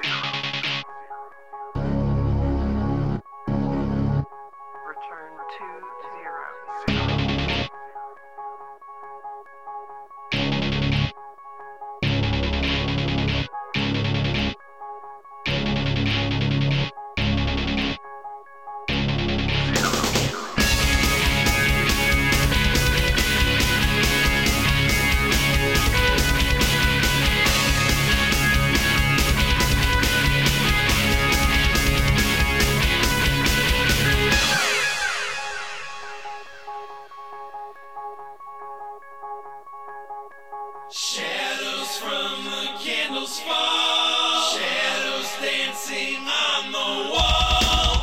zero. Shadows from the candles fall. Shadows dancing on the wall.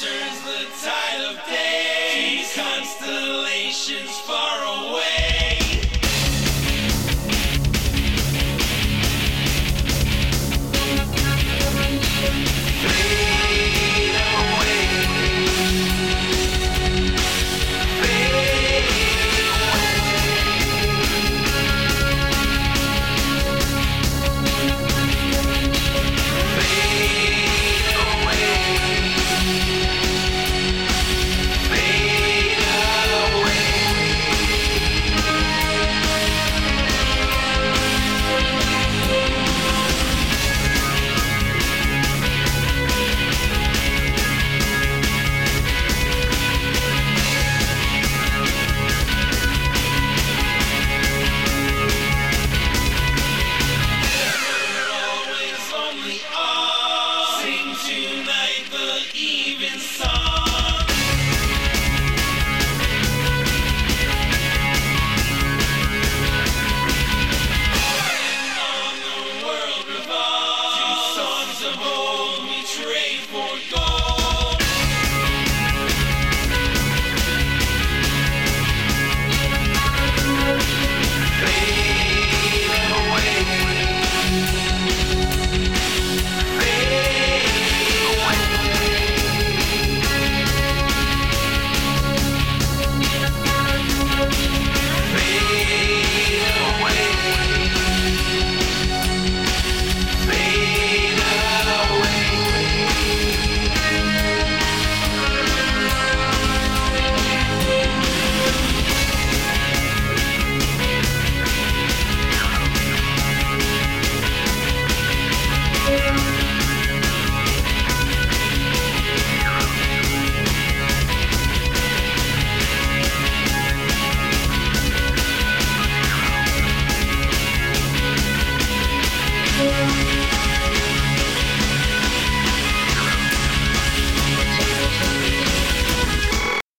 Turns the tide of constellations far away.